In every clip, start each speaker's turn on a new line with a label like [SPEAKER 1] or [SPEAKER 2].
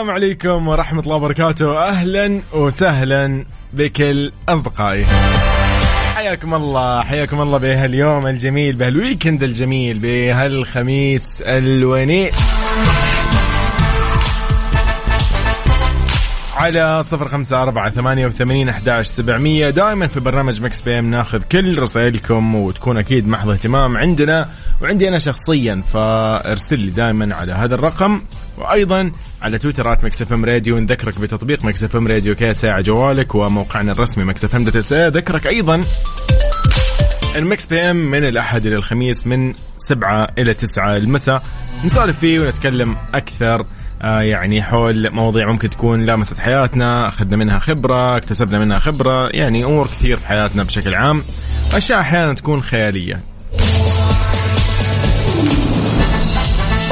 [SPEAKER 1] السلام عليكم ورحمة الله وبركاته. أهلا وسهلا بكل أصدقائي. حياكم الله حياكم الله بهاليوم الجميل بهال weekend الجميل بهالخميس الونيس. على صفر خمسة أربعة ثمانية وثمانين أحداش سبعمية. دائما في برنامج Mix PM ناخذ كل رسائلكم وتكون أكيد محض اهتمام عندنا. وعندي أنا شخصيا فأرسل لي دائما على هذا الرقم. وأيضا على تويتر at Mix FM Radio نذكرك بتطبيق Mix FM Radio KSA على جوالك وموقعنا الرسمي Mix FM dot SA ذكرك أيضا ال Mix PM من الأحد إلى الخميس من سبعة إلى تسعة المساء. نسولف فيه ونتكلم أكثر آه يعني حول مواضيع ممكن تكون لامست حياتنا أخذنا منها خبرة اكتسبنا منها خبرة يعني أمور كثير في حياتنا بشكل عام. أشياء أحيانا تكون خيالية.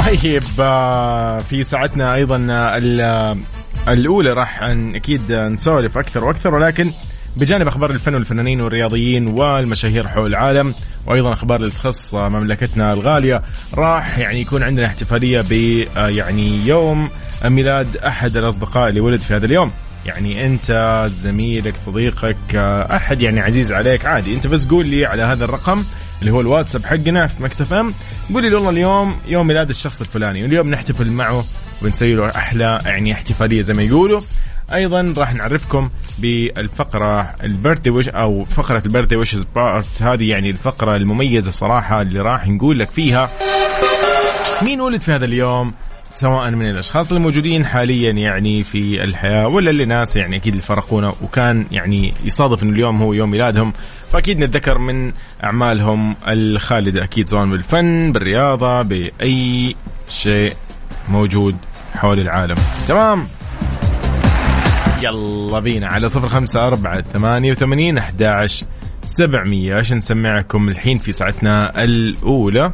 [SPEAKER 1] طيب آه، في ساعتنا أيضا آه، الأولى راح أكيد نسولف أكثر وأكثر ولكن بجانب أخبار الفن والفنانين والرياضيين والمشاهير حول العالم وأيضا أخبار اللي تخص مملكتنا الغالية راح يعني يكون عندنا احتفالية ب آه، يعني يوم ميلاد أحد الأصدقاء اللي ولد في هذا اليوم. يعني أنت زميلك صديقك أحد يعني عزيز عليك عادي. أنت بس قول لي على هذا الرقم اللي هو الواتساب حقنا في Mix FM. قول لي والله اليوم يوم ميلاد الشخص الفلاني واليوم نحتفل معه ونسوي له أحلى يعني احتفالية زي ما يقولوا. أيضا راح نعرفكم بالفقرة ال birthday wish أو فقرة ال birthday wishes part. هذه يعني الفقرة المميزة صراحة اللي راح نقول لك فيها مين ولد في هذا اليوم سواء من الأشخاص الموجودين حاليا يعني في الحياة ولا اللي ناس يعني أكيد اللي فرقونا وكان يعني يصادف إنه اليوم هو يوم ميلادهم. فأكيد نتذكر من أعمالهم الخالدة أكيد سواء بالفن بالرياضة بأي شيء موجود حول العالم. تمام؟ يلا بينا على صفر خمسة أربعة ثمانية وثمانين أحد سبعمية. عشان نسمعكم الحين في ساعتنا الأولى؟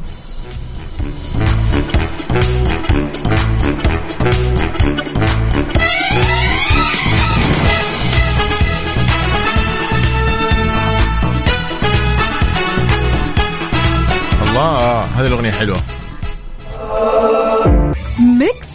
[SPEAKER 1] الله هذه الأغنية حلوة.
[SPEAKER 2] Mix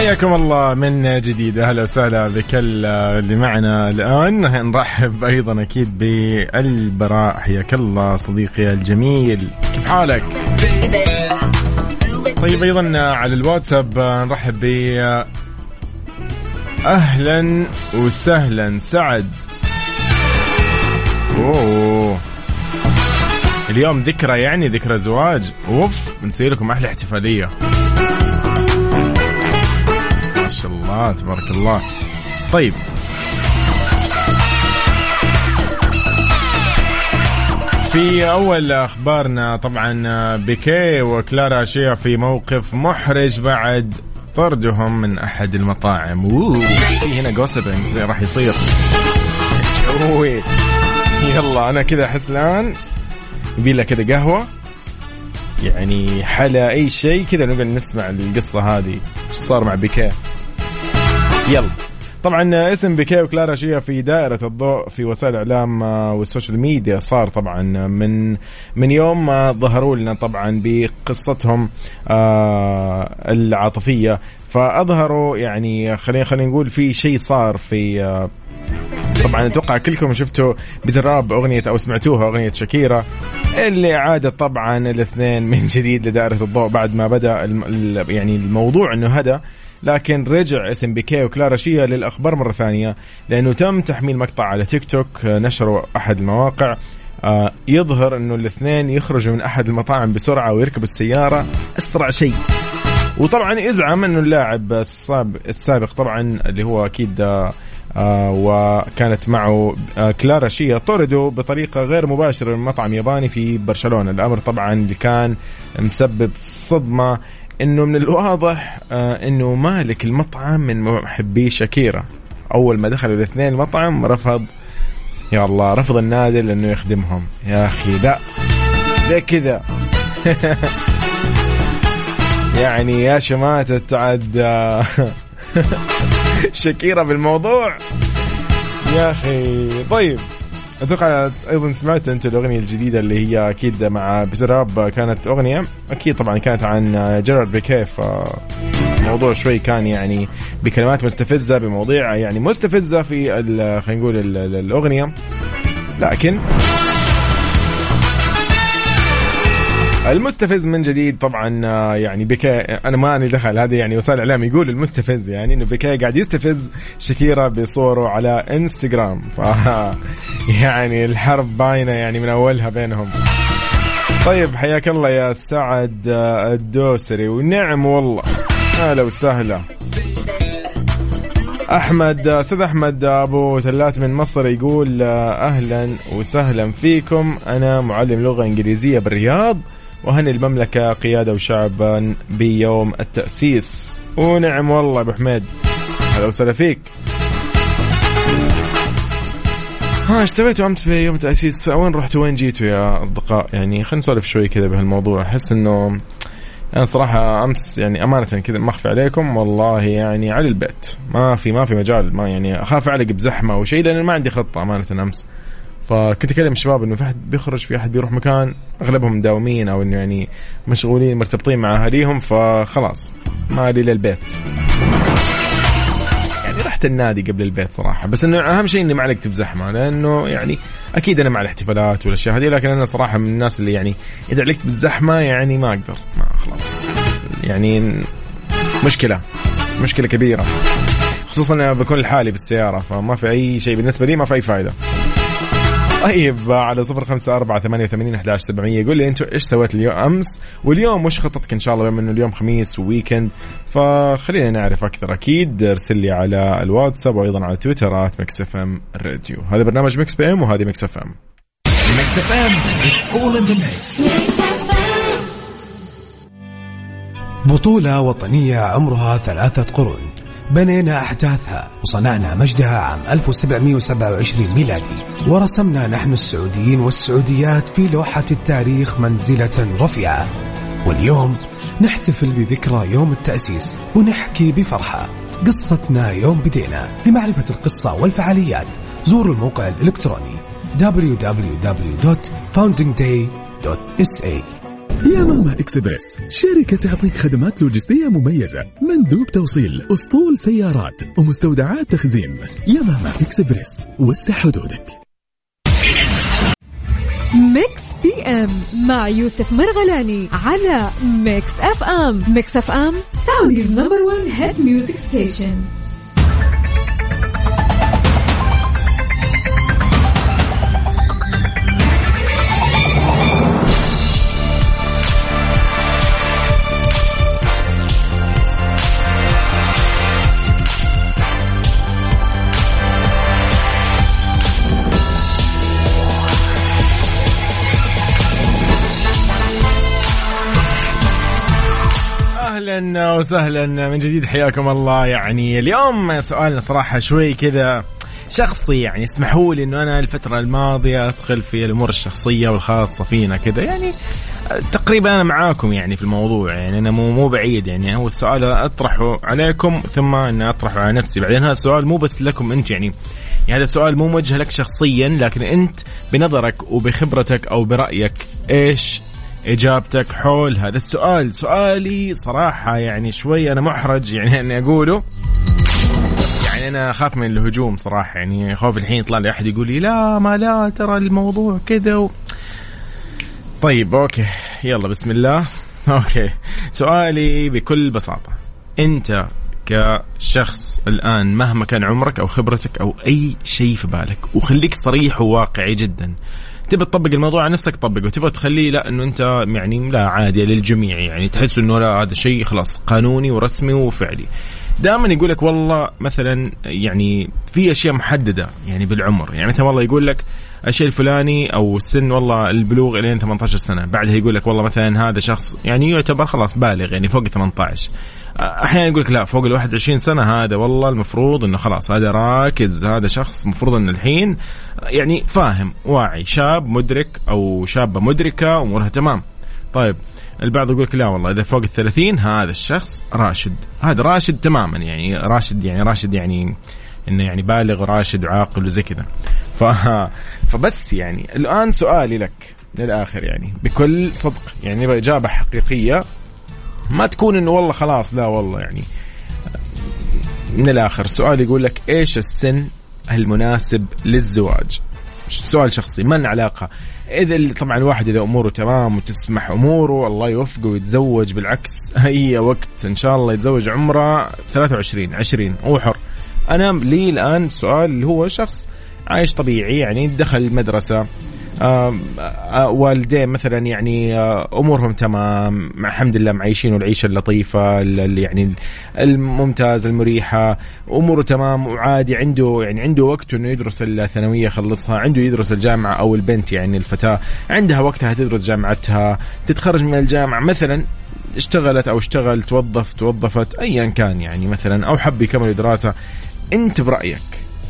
[SPEAKER 1] حياكم الله من جديد. أهلا وسهلا بكل اللي معنا الآن. نرحب أيضا أكيد بالبراء. حياك الله صديقي الجميل. كيف حالك؟ طيب أيضا على الواتساب نرحب ب أهلا وسهلا. سعد. أوه. اليوم ذكرى يعني ذكرى زواج. أوف بنسوي لكم أحلى احتفالية. شاء الله تبارك الله. طيب. في أول أخبارنا طبعا بيكي وكلارا شيا في موقف محرج بعد طردهم من أحد المطاعم. في هنا جوسبنج راح يصير. يلا أنا كذا أحس الآن يبي لها كذا قهوة. يعني حلا أي شيء كذا نقعد نسمع القصة هذه. إيش صار مع بيكيه يلا. طبعا اسم بيكيه وكلارا شيا في دائرة الضوء في وسائل الإعلام وال social media صار طبعا من من يوم ما ظهروا لنا طبعا بقصتهم آه، العاطفية. فأظهروا يعني خلينا خلينا نقول في شيء صار في آه، طبعا أتوقع كلكم شفتوا بزراب أغنية أو سمعتوها أغنية شاكيرا اللي عادت طبعا الاثنين من جديد لدائرة الضوء بعد ما بدأ يعني الموضوع إنه هدى لكن رجع اسم بيكي وكلارا شيا للأخبار مرة ثانية لأنه تم تحميل مقطع على تيك توك نشره أحد المواقع آه يظهر أنه الاثنين يخرجوا من أحد المطاعم بسرعة ويركبوا السيارة أسرع شيء. وطبعا يزعم أنه اللاعب السابق طبعا اللي هو أكيد آه آه وكانت معه آه كلارا شيا طردوا بطريقة غير مباشرة من مطعم ياباني في برشلونة. الأمر طبعا اللي كان مسبب صدمة إنه من الواضح آه إنه مالك المطعم من محبي شاكيرا. أول ما دخلوا الاثنين المطعم رفض يا الله رفض النادي لأنه يخدمهم. يا أخي لا. ليه كذا. يعني يا شماتة عاد شكيرة بالموضوع. يا أخي طيب. أتوقع أيضا سمعت أنت الأغنية الجديدة اللي هي أكيد مع بزراب كانت أغنية أكيد طبعا كانت عن جيرارد بيكيف موضوع شوي كان يعني بكلمات مستفزة بمواضيع يعني مستفزة في خلينا نقول الأغنية. لكن المستفز من جديد طبعا آه، يعني بيكي أنا ما أني دخل هذا يعني وسائل الاعلام يقول المستفز يعني إنه بيكي قاعد يستفز شكيرا بصوره على إنستغرام. ف يعني الحرب باينة يعني من أولها بينهم. طيب حياك الله يا سعد آه، الدوسري ونعم والله. أهلا وسهلا. أحمد آه، أستاذ أحمد أبو ثلاث من مصر يقول أهلا وسهلا فيكم. أنا معلم لغة إنجليزية بالرياض. وهني المملكة قيادة وشعبا بيوم التأسيس. ونعم والله أبو حميد. هلا وسهلا فيك. ها إيش سويتوا امس في يوم التأسيس؟ وين رحتوا؟ وين جيتوا يا أصدقاء؟ يعني خلينا نسولف شوي كذا بهالموضوع، أحس إنه أنا صراحة أمس يعني أمانة كذا ما اخفي عليكم. والله يعني على البيت، ما في ما في مجال. ما يعني أخاف أعلق بزحمة أو شيء لأن ما عندي خطة أمانة أمس. فكنت أكلم الشباب إنه في أحد بيخرج في أحد بيروح مكان أغلبهم مداومين أو إنه يعني مشغولين مرتبطين مع أهاليهم فخلاص ما لي للبيت. يعني رحت النادي قبل البيت صراحة بس إنه أهم شيء إني ما علقت بزحمة لأنه يعني أكيد أنا مع الاحتفالات والأشياء هذه لكن أنا صراحة من الناس اللي يعني إذا علقت بالزحمة يعني ما أقدر ما خلاص. يعني مشكلة مشكلة كبيرة خصوصا أنا بكون لحالي بالسيارة فما في أي شيء بالنسبة لي ما في أي فائده طيب على صفر خمسة أربعة ثمانية وثمانين أحداش سبعمية. قول لي أنت إيش سويت اليوم؟ أمس واليوم وش خطتك إن شاء الله؟ بما إنه اليوم خميس و weekend فخلينا نعرف أكثر. أكيد ارسل لي على الواتساب وأيضا على تويتر at Mix FM Radio. هذا برنامج Mix PM وهذه Mix FM. Mix FM it's all in the mix.
[SPEAKER 3] بطولة وطنية عمرها ثلاثة قرون. بنينا أحداثها وصنعنا مجدها عام 1727 ميلادي. ورسمنا نحن السعوديين والسعوديات في لوحة التاريخ منزلة رفيعة. واليوم نحتفل بذكرى يوم التأسيس ونحكي بفرحة. قصتنا يوم بدينا لمعرفة القصة والفعاليات. زوروا الموقع الإلكتروني www.foundingday.sa
[SPEAKER 4] يا ماما اكسبرس شركة تعطيك خدمات لوجستية مميزة مندوب توصيل أسطول سيارات ومستودعات تخزين. يا ماما اكسبرس وسع حدودك.
[SPEAKER 2] Mix PM مع يوسف مرغلاني على Mix FM. Mix FM Saudi's number 1 hit music station.
[SPEAKER 1] أهلا وسهلا. من جديد حياكم الله. يعني اليوم سؤالنا صراحة شوي كذا شخصي. يعني اسمحوا لي إنه أنا الفترة الماضية أدخل في الأمور الشخصية والخاصة فينا كذا. يعني تقريبا أنا معاكم يعني في الموضوع. يعني أنا مو مو بعيد. يعني هو السؤال أطرحه عليكم ثم اني أطرحه على نفسي. بعدين هذا السؤال مو بس لكم انت يعني يعني هذا السؤال مو موجه لك شخصيا لكن أنت بنظرك وبخبرتك أو برأيك إيش إجابتك حول هذا السؤال. سؤالي صراحة يعني شوي أنا محرج يعني أني أقوله. يعني أنا أخاف من الهجوم صراحة. يعني خوف الحين يطلع لي أحد يقول لي لا ما لا ترى الموضوع كذا و... طيب okay. يلا بسم الله. okay. سؤالي بكل بساطة. أنت كشخص الآن مهما كان عمرك أو خبرتك أو أي شيء في بالك وخليك صريح وواقعي جدا تبى تطبق الموضوع على نفسك طبقه وتبى تخليه لا إنه أنت يعني لا عادي للجميع يعني تحس إنه لا هذا شيء خلاص قانوني ورسمي وفعلي. دائما يقول لك والله مثلا يعني في أشياء محددة يعني بالعمر يعني مثلا والله يقول لك الشيء الفلاني أو السن والله البلوغ الين 18 سنة بعدها يقول لك والله مثلا هذا شخص يعني يعتبر خلاص بالغ يعني فوق 18 أحيانا يقول لك لا فوق ال 21 سنة هذا والله المفروض إنه خلاص هذا راكز هذا شخص المفروض إنه الحين يعني فاهم واعي شاب مدرك أو شابة مدركة أمورها تمام. طيب البعض يقول لك لا والله إذا فوق ال 30 هذا الشخص راشد. هذا راشد تماما يعني راشد يعني راشد يعني إنه يعني بالغ وراشد وعاقل وزي كذا. ف... فبس يعني الآن سؤالي لك للآخر يعني بكل صدق. يعني نبغى إجابة حقيقية ما تكون إنه والله خلاص لا والله يعني. من الآخر سؤال يقول لك إيش السن المناسب للزواج. سؤال شخصي ما علاقه إذا طبعا الواحد إذا أموره تمام وتسمح أموره الله يوفقه ويتزوج بالعكس اي وقت إن شاء الله يتزوج عمره 23 20 هو حر. أنا لي الآن سؤال اللي هو شخص عايش طبيعي يعني دخل مدرسه والدين مثلا يعني أمورهم تمام الحمد لله معيشين العيشه اللطيفة يعني الممتازه المريحة أموره تمام وعادي عنده يعني عنده وقت إنه يدرس الثانوية يخلصها عنده يدرس الجامعة أو البنت يعني الفتاة عندها وقتها تدرس جامعتها تتخرج من الجامعة مثلا اشتغلت أو اشتغل توظف توظفت ايا كان يعني مثلا أو حب يكمل دراسة أنت برأيك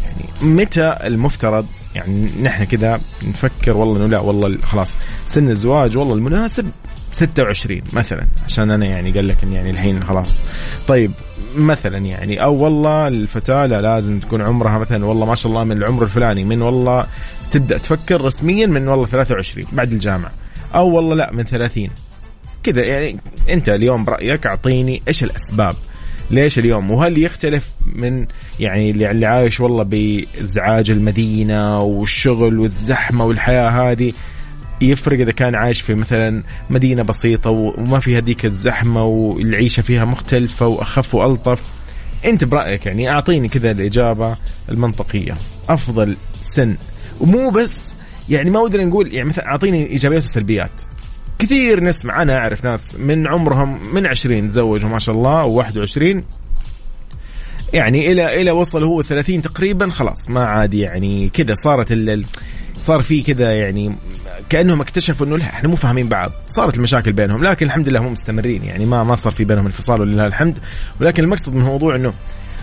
[SPEAKER 1] يعني متى المفترض يعني نحن كذا نفكر والله إنه لا والله خلاص سن الزواج والله المناسب 26 مثلا عشان أنا يعني قال لك يعني الحين خلاص. طيب مثلا يعني أو والله الفتاة لا لازم تكون عمرها مثلا والله ما شاء الله من العمر الفلاني من والله تبدأ تفكر رسميا من والله 23 بعد الجامعة أو والله لا من 30 كذا يعني أنت اليوم برأيك أعطيني إيش الأسباب؟ ليش اليوم؟ وهل يختلف من يعني اللي عايش والله بإزعاج المدينة والشغل والزحمة والحياة هذه يفرق إذا كان عايش في مثلا مدينة بسيطة وما فيها ذيك الزحمة والعيشة فيها مختلفة وأخف وألطف؟ أنت برأيك يعني أعطيني كذا الإجابة المنطقية. أفضل سن. ومو بس يعني ما ودنا نقول يعني مثلا أعطيني إيجابيات وسلبيات. كثير نسمع أنا أعرف ناس من عمرهم من 20 تزوجوا ما شاء الله و21 يعني إلى إلى وصل هو 30 تقريبا خلاص ما عاد يعني كذا صارت ال صار في كذا يعني كأنهم اكتشفوا إنه لا إحنا مو فاهمين بعض. صارت المشاكل بينهم لكن الحمد لله هم مستمرين يعني ما ما صار في بينهم انفصال ولله الحمد. ولكن المقصد من الموضوع إنه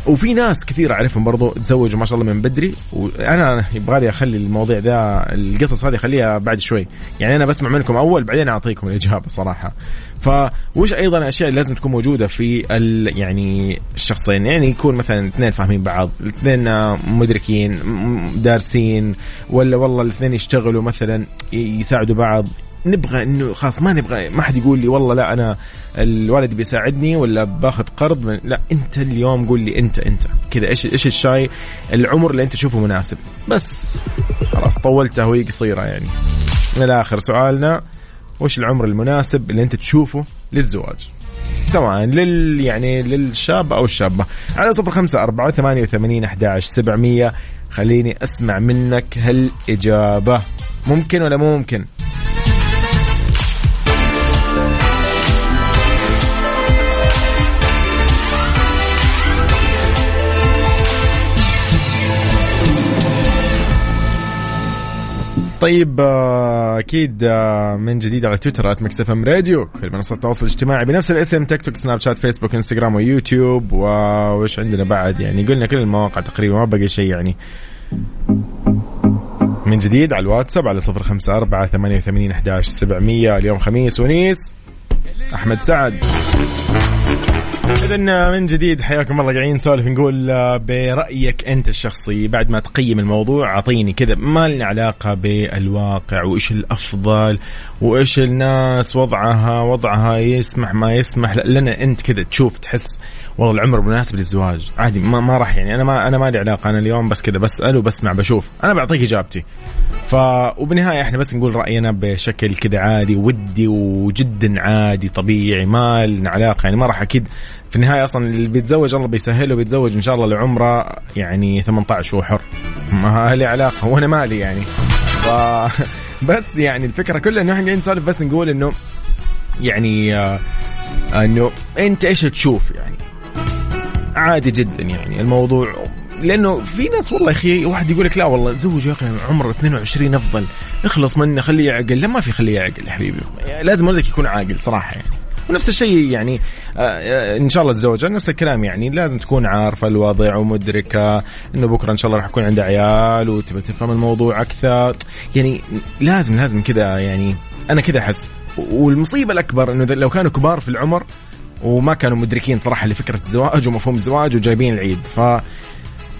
[SPEAKER 1] وفي ناس كثير أعرفهم برضو تزوجوا ما شاء الله من بدري وأنا يبغى لي أخلي المواضيع ذا القصص هذه أخليها بعد شوي. يعني أنا بسمع منكم أول بعدين أعطيكم الإجابة صراحة. فوش أيضا الاشياء اللي لازم تكون موجودة في يعني الشخصين؟ يعني يكون مثلا اثنين فاهمين بعض الاثنين مدركين دارسين ولا والله الاثنين يشتغلوا مثلا يساعدوا بعض نبغى إنه خلاص ما نبغى ما حد يقول لي والله لا أنا الولد بيساعدني ولا باخذ قرض من لا أنت اليوم قول لي أنت أنت. كذا إيش إيش الشاي؟ العمر اللي أنت تشوفه مناسب. بس. خلاص طولتها وهي قصيرة يعني. من الآخر سؤالنا وش العمر المناسب اللي أنت تشوفه للزواج؟ سواء لل يعني للشاب أو الشابة. على صفر خمسة أربعة ثمانية وثمانين أحد سبعمية. خليني أسمع منك هالإجابة. ممكن ولا مو ممكن؟ طيب آه، أكيد آه، من جديد على تويتر at Mix FM Radio كل منصات التواصل الاجتماعي بنفس الاسم تيك توك سناب شات فيسبوك إنستغرام ويوتيوب وش عندنا بعد؟ يعني قلنا كل المواقع تقريبا ما بقي شيء يعني. من جديد على الواتساب على صفر خمسة أربعة ثمانية وثمانين أحداش سبعمية اليوم خميس ونيس أحمد سعد. إذا من جديد حياكم الله. قاعدين نسولف نقول آه، برأيك أنت الشخصي بعد ما تقيم الموضوع أعطيني كذا ما لنا علاقة بالواقع وإيش الأفضل وإيش الناس وضعها وضعها يسمح ما يسمح. لنا أنت كذا تشوف تحس والله العمر مناسب للزواج. عادي ما, ما راح يعني. أنا ما أنا ما لي علاقة أنا اليوم بس كذا بسأل وبسمع بشوف. أنا بعطيك إجابتي. ف وبالنهاية إحنا بس نقول رأينا بشكل كذا عادي ودي وجدا عادي طبيعي ما لنا علاقة يعني. ما راح أكيد في النهاية أصلا اللي بيتزوج الله بيسهله بيتزوج إن شاء الله لعمره يعني 18 هو حر ما لي علاقة وأنا مالي يعني. ف بس يعني الفكرة كلها إنه إحنا قاعدين نسولف بس نقول إنه يعني آه إنه أنت إيش تشوف يعني؟ عادي جدا يعني الموضوع. لأنه في ناس والله أخي واحد يقول لك لا والله تزوج يا أخي عمره 22 أفضل اخلص منه خليه يعقل. لا ما في خليه يعقل يا حبيبي. لازم ولدك يكون عاقل صراحة يعني. ونفس الشيء يعني آه، آه، إن شاء الله الزوجة نفس الكلام يعني لازم تكون عارفة الوضع ومدركة إنه بكرة إن شاء الله راح يكون عندها عيال وتبى تفهم الموضوع أكثر. يعني لازم لازم كذا يعني أنا كذا أحس. والمصيبة الأكبر إنه لو كانوا كبار في العمر وما كانوا مدركين صراحة لفكرة الزواج ومفهوم الزواج وجايبين العيد. ف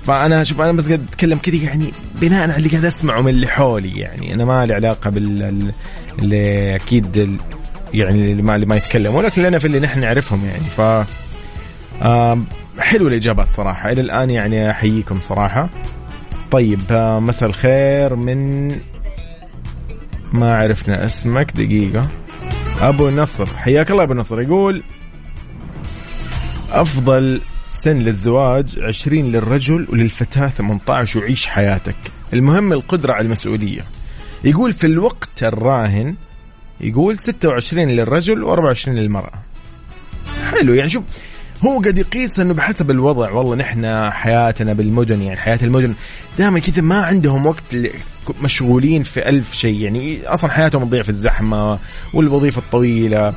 [SPEAKER 1] فأنا شوف أنا بس قاعد أتكلم كذا يعني بناء على اللي قاعد أسمعه من اللي حولي يعني. أنا ما لي علاقة بال اللي أكيد يعني اللي ما اللي ما يتكلم ولكن لنا في اللي نحن نعرفهم يعني. ف حلو الإجابات صراحة. إلى الآن يعني أحييكم صراحة. طيب مساء الخير من ما عرفنا اسمك. دقيقة. أبو نصر. حياك الله أبو نصر. يقول أفضل سن للزواج 20 للرجل وللفتاة 18 وعيش حياتك. المهم القدرة على المسؤولية. يقول في الوقت الراهن يقول 26 للرجل و24 للمرأة. حلو يعني شوف هو قد يقيس إنه بحسب الوضع والله نحن حياتنا بالمدن يعني حياة المدن دائما كذا ما عندهم وقت مشغولين في ألف شيء يعني أصلا حياتهم تضيع في الزحمة والوظيفة الطويلة.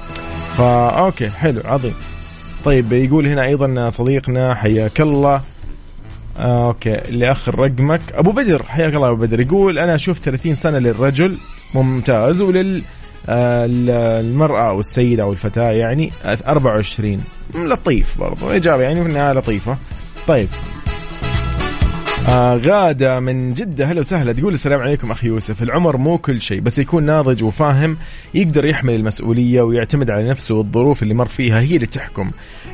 [SPEAKER 1] فا okay حلو عظيم. طيب يقول هنا أيضا صديقنا حياك الله. okay اللي اخر رقمك أبو بدر حياك الله أبو بدر. يقول أنا أشوف 30 سنة للرجل ممتاز ولل المرأة أو السيدة أو الفتاة يعني 24 لطيف برضو إجابة يعني في لطيفة. طيب. آه غادة من جدة هلا وسهلا تقول السلام عليكم أخي يوسف. العمر مو كل شيء بس يكون ناضج وفاهم يقدر يحمل المسؤولية ويعتمد على نفسه والظروف اللي مر فيها هي اللي تحكم.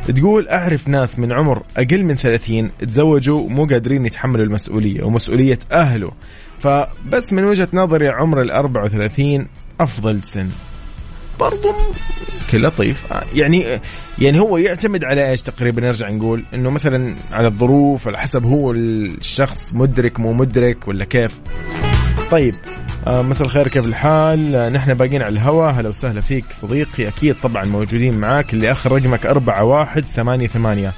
[SPEAKER 1] تقول أعرف ناس من عمر أقل من 30 تزوجوا مو قادرين يتحملوا المسؤولية ومسؤولية أهله. فبس من وجهة نظري عمر ال 34 أفضل سن. برضو لطيف. يعني يعني هو يعتمد على إيش تقريبا؟ نرجع نقول إنه مثلا على الظروف على حسب هو الشخص مدرك مو مدرك ولا كيف. طيب آه مساء الخير كيف الحال؟ آه نحن باقيين على الهواء هلا وسهلا فيك صديقي. أكيد طبعا موجودين معاك اللي اخر رقمك أربعة واحد ثمانية ثمانية.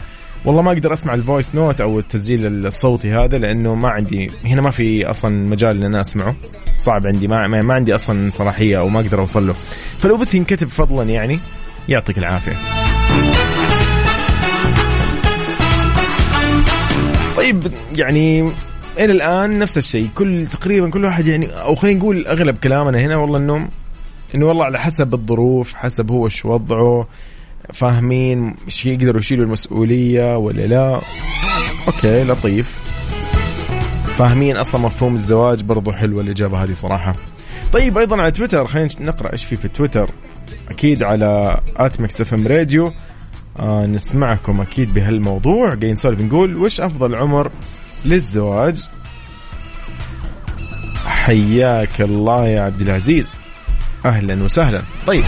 [SPEAKER 1] والله ما أقدر أسمع ال voice note أو التسجيل الصوتي هذا لأنه ما عندي هنا ما في أصلا مجال إن أنا أسمعه. صعب عندي ما, ما عندي أصلا صلاحية أو ما أقدر أوصل له. فلو بس ينكتب فضلا يعني يعطيك العافية. طيب يعني إلى الآن نفس الشيء. كل تقريبا كل واحد يعني أو خلينا نقول أغلب كلامنا هنا والله انه إنه والله على حسب الظروف حسب هو إيش وضعه فاهمين إيش يقدروا يشيلوا المسؤولية ولا لا. okay لطيف. فاهمين أصلا مفهوم الزواج برضو حلوة الإجابة هذه صراحة. طيب أيضا على تويتر خلينا نقرأ إيش في في تويتر. أكيد على at Mix FM Radio. آه نسمعكم أكيد بهالموضوع. قاعدين نسولف نقول وش أفضل عمر للزواج؟ حياك الله يا عبد العزيز. أهلا وسهلا. طيب.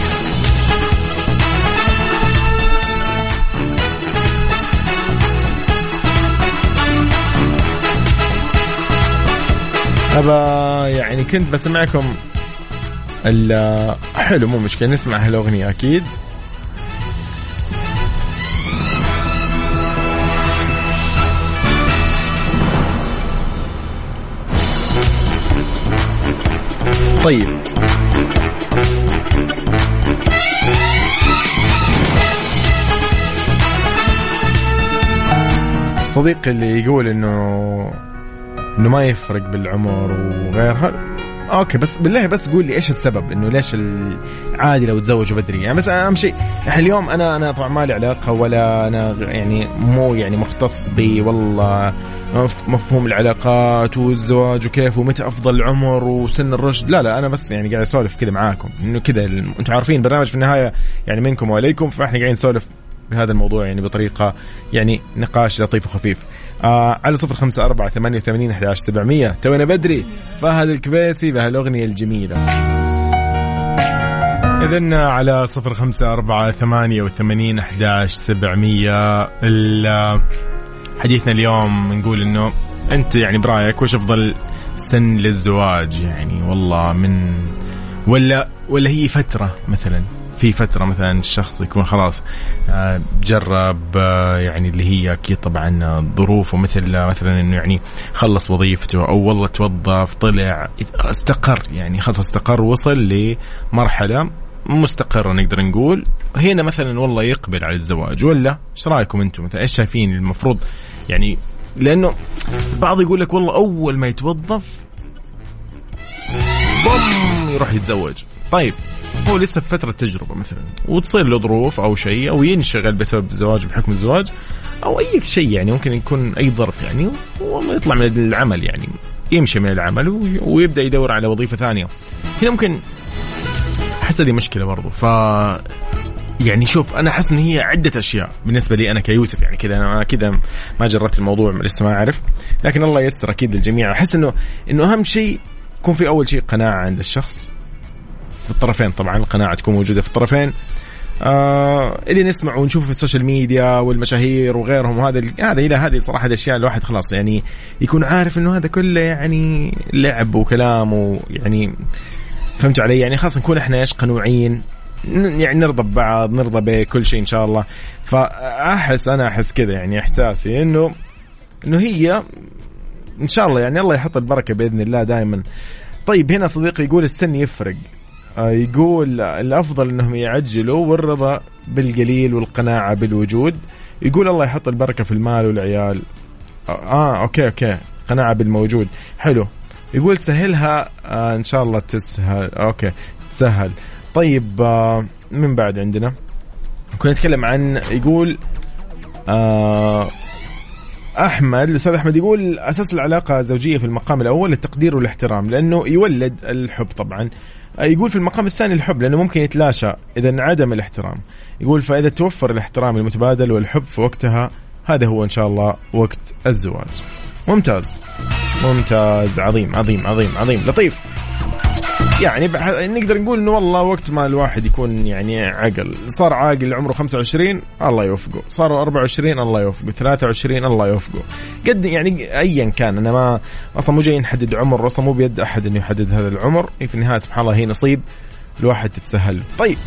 [SPEAKER 1] أبا يعني كنت بسمعكم حلو مو مشكلة نسمع هالأغنية أكيد. طيب. صديقي اللي يقول إنه إنه ما يفرق بالعمر وغيرها. أوكي بس بالله بس قول لي إيش السبب؟ إنه ليش عادي لو تزوجوا بدري؟ يعني بس أهم شيء إحنا اليوم أنا أنا طبعا ما لي علاقة ولا أنا يعني مو يعني مختص ب والله. مفهوم العلاقات والزواج وكيف ومتى أفضل عمر وسن الرشد. لا لا أنا بس يعني قاعد أسولف كذا معاكم. إنه كذا أنتم عارفين برنامج في النهاية يعني منكم واليكم فإحنا قاعدين نسولف بهذا الموضوع يعني بطريقة يعني نقاش لطيف وخفيف. آه على صفر خمسة أربعة ثمانية وثمانين أحد سبعمية. تونا بدري فهد الكبيسي بهالأغنية الجميلة. إذن على صفر خمسة أربعة ثمانية وثمانين أحداش سبعمية. حديثنا اليوم نقول إنه أنت يعني برأيك وش أفضل سن للزواج يعني؟ والله من ولا ولا هي فترة مثلا؟ في فترة مثلا الشخص يكون خلاص آه، جرب آه، يعني اللي هي أكيد طبعا ظروفه مثل مثلا إنه يعني خلص وظيفته أو والله توظف طلع استقر يعني خلاص استقر وصل لمرحلة مستقرة نقدر نقول. هنا مثلا والله يقبل على الزواج ولا إيش رأيكم أنتم؟ مثلا إيش شايفين المفروض؟ يعني لأنه البعض يقول لك والله أول ما يتوظف بوم يروح يتزوج. طيب هو لسه في فترة تجربة مثلا وتصير له ظروف أو شيء أو ينشغل بسبب الزواج بحكم الزواج أو أي شيء يعني ممكن يكون أي ظرف يعني والله يطلع من العمل يعني يمشي من العمل ويبدأ يدور على وظيفة ثانية. هنا ممكن أحس هذه مشكلة برضو. ف يعني شوف أنا أحس إن هي عدة أشياء بالنسبة لي أنا كيوسف يعني كذا أنا كذا ما جربت الموضوع لسه ما أعرف. لكن الله ييسر أكيد للجميع. أحس انه إنه أهم شيء يكون في أول شيء قناعة عند الشخص في الطرفين. طبعا القناعة تكون موجودة في الطرفين. آه اللي نسمع ونشوف في السوشيال ميديا والمشاهير وغيرهم وهذا هذا إلى هذه صراحة الأشياء الواحد خلاص يعني يكون عارف إنه هذا كله يعني لعب وكلام ويعني فهمت علي؟ يعني خلاص نكون إحنا إيش قنوعين يعني نرضى ببعض نرضى بكل شيء إن شاء الله. فأحس أنا أحس كذا يعني إحساسي انه إنه هي إن شاء الله يعني الله يحط البركة بإذن الله دائما طيب هنا صديقي يقول السن يفرق. يقول الأفضل إنهم يعجلوا والرضا بالقليل والقناعة بالموجود. يقول الله يحط البركة في المال والعيال. آه, آه okay okay. قناعة بالموجود. حلو. يقول سهلها آه إن شاء الله تسهل. okay تسهل. طيب آه من بعد عندنا؟ كنا نتكلم عن يقول آه أحمد الأستاذ أحمد يقول أساس العلاقة الزوجية في المقام الأول التقدير والاحترام لأنه يولد الحب طبعا. يقول في المقام الثاني الحب لأنه ممكن يتلاشى إذا انعدم الاحترام. يقول فإذا توفر الاحترام المتبادل والحب في وقتها هذا هو إن شاء الله وقت الزواج. ممتاز. ممتاز. عظيم عظيم عظيم عظيم. لطيف. يعني نقدر نقول إنه والله وقت ما الواحد يكون يعني عقل صار عاقل عمره 25 الله يوفقه. صار 24 الله يوفقه. 23 الله يوفقه. قد يعني ايا كان أنا ما أصلا مو جاي نحدد عمر أصلا مو بيد أحد إنه يحدد هذا العمر. في النهاية سبحان الله هي نصيب الواحد تتسهل. طيب.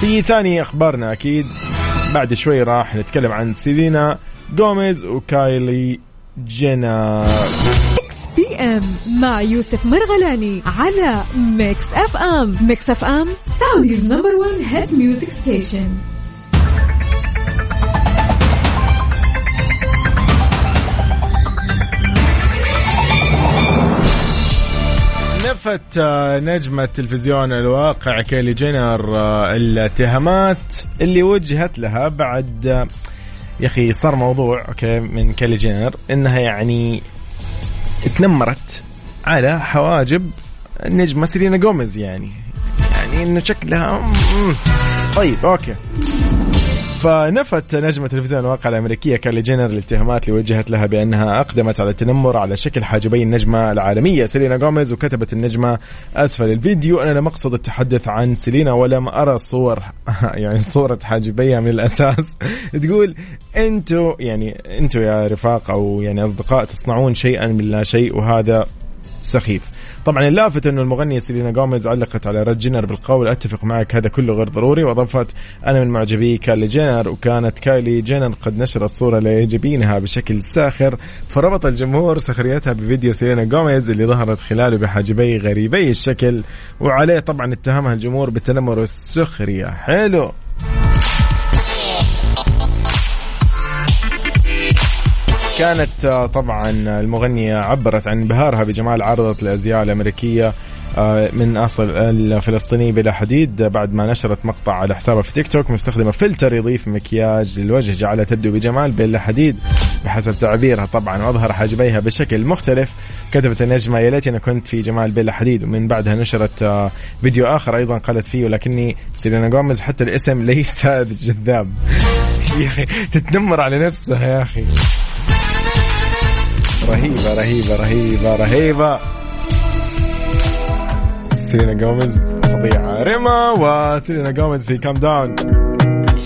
[SPEAKER 1] في ثاني أخبارنا أكيد. بعد شوي راح نتكلم عن سيلينا جوميز وكايلي جينر.
[SPEAKER 2] PM مع يوسف مرغلاني على Mix FM Mix FM Saudi's number 1 hit music station
[SPEAKER 1] نفت آه، نجمة تلفزيون الواقع كايلي جينر آه، الاتهامات اللي وجهت لها بعد آه، يا أخي صار موضوع okay من كايلي جينر إنها يعني تنمرت على حواجب النجمة سيلينا جوميز يعني. يعني إنه شكلها طيب okay. فنفت نجمة تلفزيون الواقع الأمريكية كايلي جينر الاتهامات اللي وجهت لها بأنها أقدمت على التنمر على شكل حاجبي النجمة العالمية. سيلينا جوميز وكتبت النجمة أسفل الفيديو. أنا لم أقصد التحدث عن سيلينا ولم أرى صور يعني صورة حاجبيها من الأساس. تقول أنتوا يعني أنتوا يا رفاق أو يعني أصدقاء تصنعون شيئا من لا شيء وهذا سخيف. طبعا اللافت إنه المغنيه سيلينا جوميز علقت على رد جينر بالقول أتفق معك هذا كله غير ضروري. وأضافت أنا من معجبي كايلي جينر وكانت كايلي جينر قد نشرت صورة لجبينها بشكل ساخر فربط الجمهور سخريتها بفيديو سيلينا جوميز اللي ظهرت خلاله بحاجبي غريبي الشكل وعليه طبعا اتهمها الجمهور بالتنمر والسخريه حلو. كانت آه، طبعا المغنية عبرت عن انبهارها بجمال عارضة الأزياء الأمريكية آه، من أصل الفلسطيني بيلا حديد بعد ما نشرت مقطع على حسابها في تيك توك مستخدمة فلتر يضيف مكياج للوجه جعلها تبدو بجمال بيلا حديد. بحسب تعبيرها طبعا واظهر حاجبيها بشكل مختلف. كتبت النجمة يا ليتني كنت في جمال بيلا حديد. ومن بعدها نشرت آه، فيديو آخر أيضا قالت فيه ولكني سيلينا جوميز حتى الاسم ليس جذاب يا أخي تتنمر على نفسها يا أخي. رهيبة رهيبة رهيبة رهيبة. سيلينا جوميز فظيعة. ريما وسيلينا جوميز في Calm Down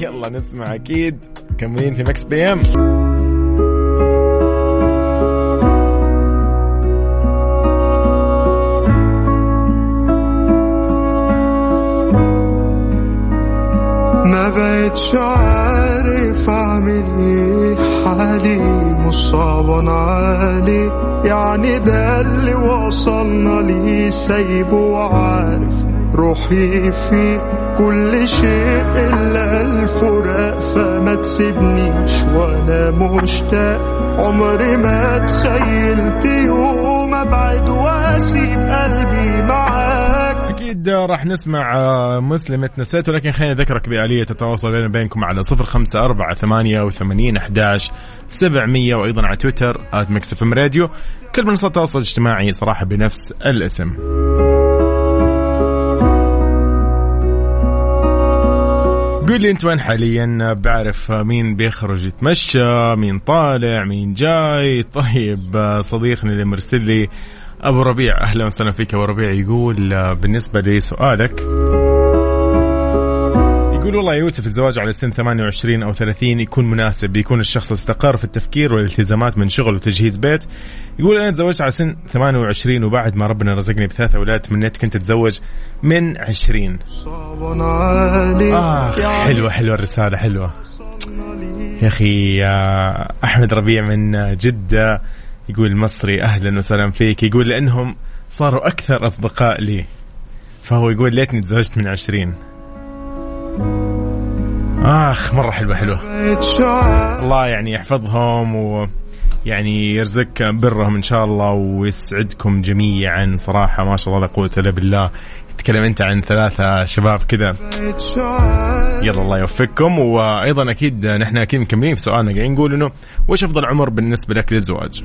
[SPEAKER 1] يلا نسمع أكيد كملين في مكس بي ام
[SPEAKER 5] ما بقتش عارف أعمل إيه حالي مصاب عالي يعني ده اللي وصلنا ليه سايبه وعارف روحي فيه. كل شيء إلا الفراق فما تسيبنيش وأنا مشتاق. عمري ما تخيلت يوم أبعد وأسيب قلبي معاك
[SPEAKER 1] أكيد راح نسمع آه، مسلمة نسيت ولكن خليني أذكرك بآلية التواصل بيننا بينكم على صفر خمسة أربعة ثمانية وثمانين أحداش سبعمية وأيضا على تويتر إم راديو. كل منصات التواصل الاجتماعي صراحة بنفس الاسم. قول لي أنت وين حاليا؟ بعرف مين بيخرج يتمشى مين طالع مين جاي. طيب صديقنا اللي مرسل لي أبو ربيع أهلا وسهلا فيك أبو ربيع. يقول بالنسبة لسؤالك يقول والله يوسف الزواج على سن 28 أو 30 يكون مناسب بيكون الشخص استقر في التفكير والالتزامات من شغل وتجهيز بيت. يقول أنا تزوجت على سن 28 وبعد ما ربنا رزقني بثلاث أولاد تمنيت كنت أتزوج من 20 آه حلوة حلوة الرسالة حلوة. يا أخي أحمد ربيع من جدة يقول مصري أهلا وسهلا فيك. يقول لأنهم صاروا أكثر أصدقاء لي. فهو يقول ليتني تزوجت من 20 آخ مرة حلوة حلوة. الله يعني يحفظهم و يعني يرزقك برهم إن شاء الله ويسعدكم جميعا. صراحة ما شاء الله لا قوة إلا بالله. تتكلم أنت عن ثلاثة شباب كذا. يلا الله يوفقكم. وأيضا أكيد نحن أكيد مكملين في سؤالنا. قاعدين نقول إنه وش أفضل عمر بالنسبة لك للزواج؟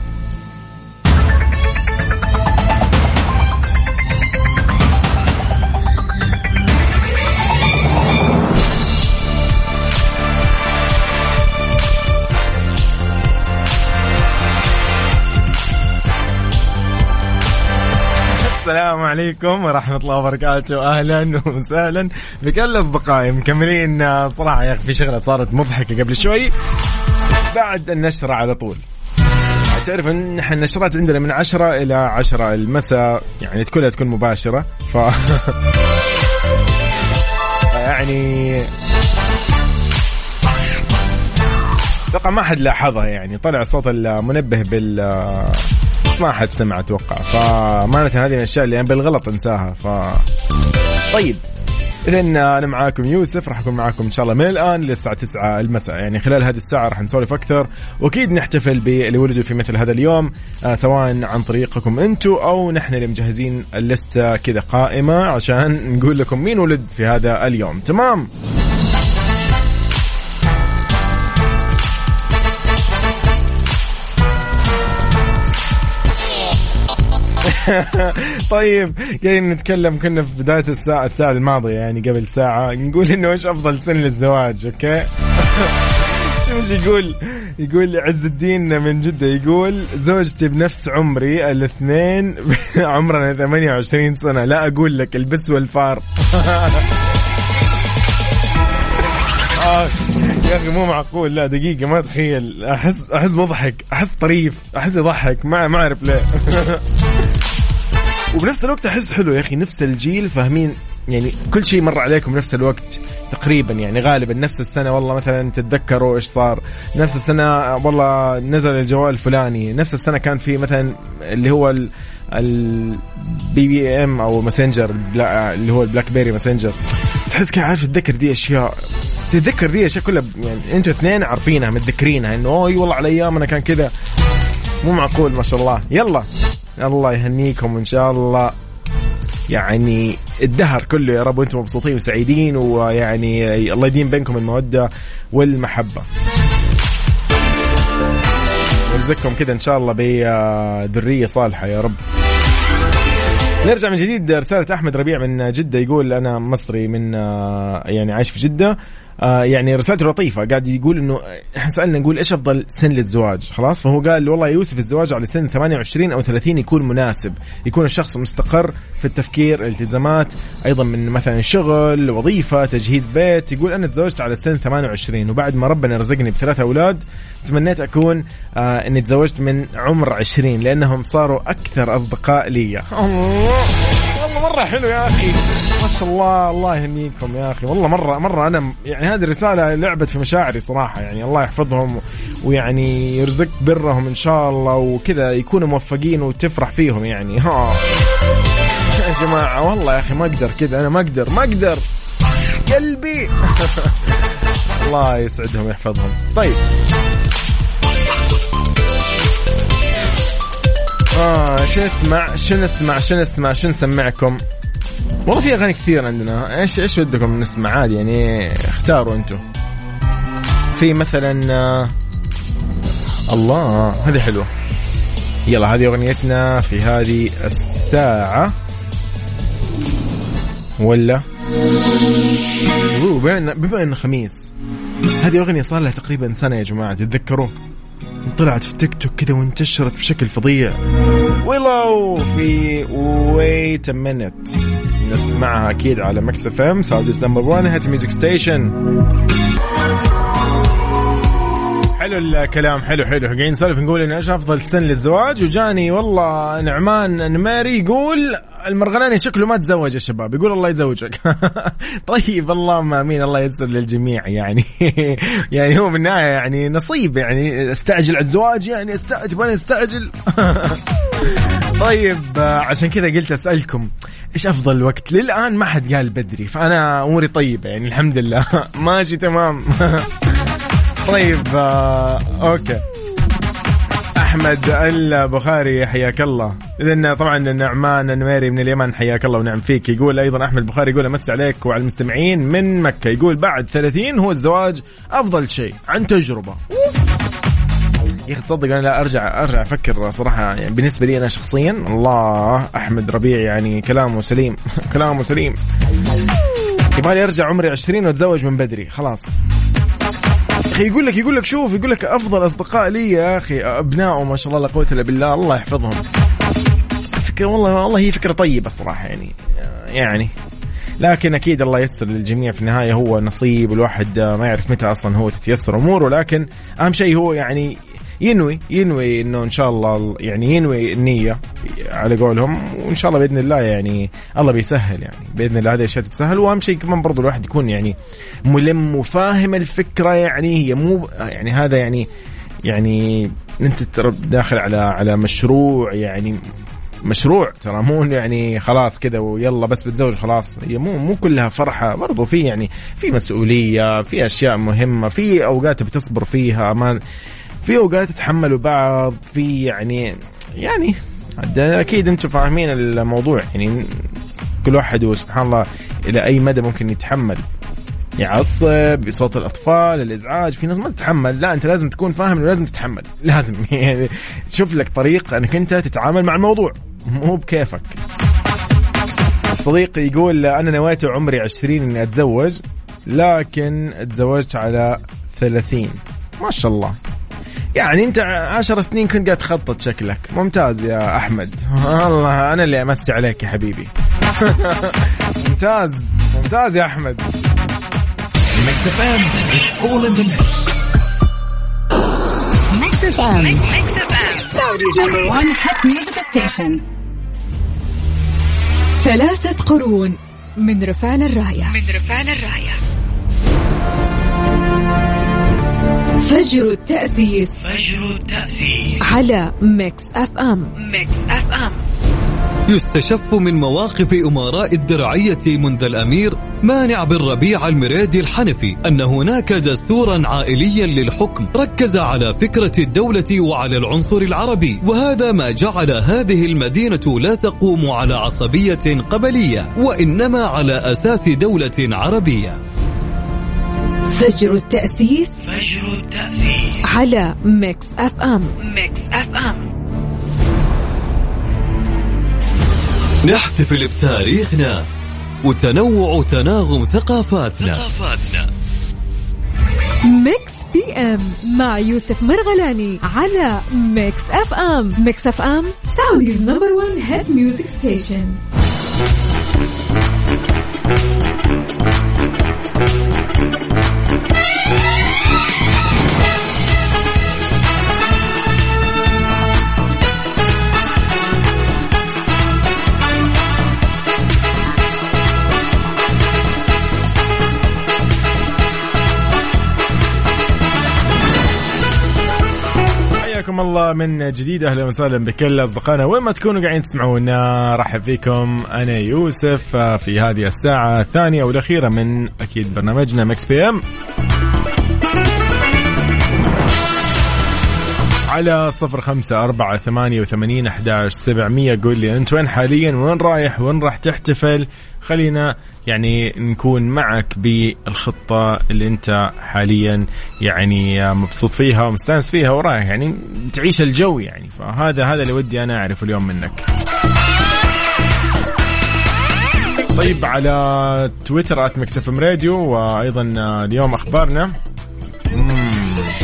[SPEAKER 1] عليكم ورحمة الله وبركاته. أهلا وسهلا بكل أصدقائي مكملين صراحة يا أخي في شغلة صارت مضحكة قبل شوي. بعد النشرة على طول. تعرف إن إحنا النشرات عندنا من عشرة إلى عشرة المساء يعني كلها تكون مباشرة. ف يعني أتوقع ما حد لاحظها يعني. طلع صوت المنبه بال ما حد سمع أتوقع. فمعناتها هذه من الأشياء اللي أنا بالغلط أنساها. ف طيب. اذا أنا معاكم يوسف راح أكون معاكم إن شاء الله من الآن للساعة 9 المساء. يعني خلال هذه الساعة راح نسولف أكثر. وأكيد نحتفل باللي ولدوا في مثل هذا اليوم آه سواء عن طريقكم أنتم أو نحن اللي مجهزين اللستة كذا قائمة عشان نقول لكم مين ولد في هذا اليوم. تمام؟ طيب قاعدين نتكلم كنا في بداية الساعة الساعة الماضية يعني قبل ساعة نقول إنه إيش أفضل سن للزواج أوكي؟ شو إيش يقول؟ يقول عز الدين من جدة يقول زوجتي بنفس عمري الاثنين عمرنا 28 سنة. لا أقول لك البس والفار. آه يا أخي مو معقول لا دقيقة ما اتخيل احس أحس بضحك أحس طريف أحس يضحك ما ما أعرف ليه. وبنفس الوقت أحس حلو يا أخي نفس الجيل فاهمين؟ يعني كل شيء مر عليكم نفس الوقت تقريبا يعني غالبا نفس السنة والله مثلا تتذكروا إيش صار نفس السنة والله نزل الجوال الفلاني نفس السنة كان في مثلا اللي هو ال BBM أو Messenger اللي هو ال BlackBerry Messenger. تحس كذا عارف تتذكر دي أشياء تتذكر دي أشياء كلها يعني أنتوا اثنين عارفينها متذكرينها إنه أوه والله على أيامنا كان كذا مو معقول ما شاء الله. يلا. الله يهنيكم وان شاء الله. يعني الدهر كله يا رب وأنتم مبسوطين وسعيدين ويعني الله يديم بينكم المودة والمحبة. ويرزقكم كذا إن شاء الله بذرية صالحة يا رب. نرجع من جديد رسالة أحمد ربيع من جدة يقول أنا مصري من يعني عايش في جدة. آه يعني رسالته لطيفة. قاعد يقول إنه إحنا سألنا نقول إيش أفضل سن للزواج؟ خلاص؟ فهو قال والله يوسف الزواج على سن 28 أو 30 يكون مناسب. يكون الشخص مستقر في التفكير التزامات أيضا من مثلا شغل وظيفة تجهيز بيت. يقول أنا تزوجت على سن 28 وبعد ما ربنا رزقني بثلاث أولاد تمنيت أكون آه إني تزوجت من عمر 20 لأنهم صاروا أكثر أصدقاء لي. الله! مرة حلو يا أخي. ما شاء الله الله يهنيكم يا أخي. والله مرة مرة أنا يعني هذه الرساله لعبت في مشاعري صراحة. يعني الله يحفظهم ويعني يرزق برهم إن شاء الله وكذا يكونوا موفقين وتفرح فيهم يعني. ها. يا جماعة والله يا أخي ما أقدر كذا. أنا ما أقدر ما أقدر. قلبي. الله يسعدهم ويحفظهم طيب. آه شو نسمع؟ شو نسمع؟ شو نسمع؟ شو نسمعكم؟ والله في أغاني كثير عندنا. إيش إيش بدكم نسمع؟ عادي يعني اختاروا أنتم في مثلا آه الله هذه حلوة. يلا هذه أغنيتنا في هذه الساعة. ولا؟ بما إنه خميس. هذه أغنية صار لها تقريبا سنة يا جماعة تتذكروا طلعت في تيك توك كذا وانتشرت بشكل فظيع. Willow في Wait a Minute نسمعها أكيد على Mix FM Saudi's number 1 hit music station حلو الكلام حلو حلو. قاعدين نسولف نقول إنه إيش أفضل سن للزواج؟ وجاني والله نعمان نماري يقول المرغلاني شكله ما تزوج يا شباب يقول الله يزوجك. طيب اللهم أمين الله ييسر للجميع يعني. يعني هو بالنهايه يعني نصيب يعني استعجل على الزواج يعني استعجل وأنا استعجل. طيب عشان كذا قلت أسألكم إيش أفضل وقت؟ للآن ما حد قال بدري فأنا أموري طيبة يعني الحمد لله. ماشي تمام. طيب آه أوكي. أحمد البخاري حياك الله. اذا طبعا النعمان النميري من اليمن حياك الله ونعم فيك. يقول أيضا أحمد البخاري يقول أمس عليك وعلى المستمعين من مكة. يقول بعد 30 هو الزواج أفضل شيء عن تجربة. يا أخي تصدق أنا لا أرجع أرجع أفكر صراحة يعني بالنسبة لي أنا شخصيا الله أحمد ربيع يعني كلامه سليم كلامه سليم. يبغى ارجع عمري 20 واتزوج من بدري خلاص. أخي يقول لك يقول لك شوف يقول لك أفضل أصدقاء لي يا أخي ابنائه ما شاء الله لا قوة إلا بالله الله يحفظهم. فكرة والله والله هي فكرة طيبة صراحة يعني يعني. لكن أكيد الله يسر للجميع في النهاية هو نصيب الواحد ما يعرف متى أصلا هو تتيسر أموره لكن أهم شيء هو يعني ينوي ينوي إنه إن شاء الله يعني ينوي النية على قولهم وإن شاء الله بإذن الله يعني الله بيسهل يعني. بإذن الله هذه الأشياء تتسهل وأهم شيء كمان برضو الواحد يكون يعني ملم وفاهم الفكرة يعني هي مو يعني هذا يعني يعني أنت داخل على على مشروع يعني مشروع ترى مو يعني خلاص كذا ويلا بس بتزوج خلاص. هي مو مو كلها فرحة برضو في يعني في مسؤولية في أشياء مهمة في أوقات بتصبر فيها ما في أوقات تتحملوا بعض في يعني يعني أكيد أنتم فاهمين الموضوع. يعني كل واحد سبحان الله إلى أي مدى ممكن يتحمل. يعصب بصوت الأطفال الإزعاج في ناس ما تتحمل. لا أنت لازم تكون فاهم إنه لازم تتحمل. لازم. يعني تشوف لك طريقه أنك أنت تتعامل مع الموضوع. مو بكيفك. صديقي يقول أنا نويت عمري 20 إني أتزوج لكن تزوجت على 30 ما شاء الله. يعني انت عشر سنين كنت قاعد تخطط شكلك ممتاز يا أحمد والله أنا اللي أمسي عليك يا حبيبي ممتاز ممتاز يا أحمد
[SPEAKER 6] Mix FM, it's all in the mix.
[SPEAKER 7] Mix FM. Mix FM. Saudi's number one hit music station.
[SPEAKER 2] ثلاثة قرون من رفان الراية من رفان الراية فجر التأسيس فجر التأسيس. على Mix FM. Mix FM.
[SPEAKER 6] يستشف من مواقف أمراء الدرعية منذ الأمير مانع بن ربيعة المريدي الحنفي أن هناك دستورا عائليا للحكم ركز على فكرة الدولة وعلى العنصر العربي وهذا ما جعل هذه المدينة لا تقوم على عصبية قبلية وإنما على أساس دولة عربية.
[SPEAKER 2] فجر التأسيس فجر التأسيس على Mix FM. Mix FM.
[SPEAKER 6] نحتفل بتاريخنا وتنوع تناغم ثقافاتنا.
[SPEAKER 2] Mix PM مع يوسف مرغلاني على Mix FM. Mix FM Saudi's number 1 hit music station.
[SPEAKER 1] حياكم الله من جديد. أهلا وسهلا بكل أصدقائنا. وين ما تكونوا قاعدين تسمعونا رحب فيكم أنا يوسف آه، في هذه الساعة الثانية والأخيرة من أكيد برنامجنا Mix PM. على صفر خمسة أربعة ثمانية وثمانين أحداش سبعمية. قول لي أنت وين حاليا؟ وين رايح؟ وين راح تحتفل؟ خلينا يعني نكون معك بالخطة اللي أنت حاليا يعني مبسوط فيها ومستانس فيها ورايح يعني تعيش الجو يعني. فهذا هذا اللي ودي أنا أعرفه اليوم منك. طيب على تويتر آت إم راديو وأيضا اليوم أخبارنا.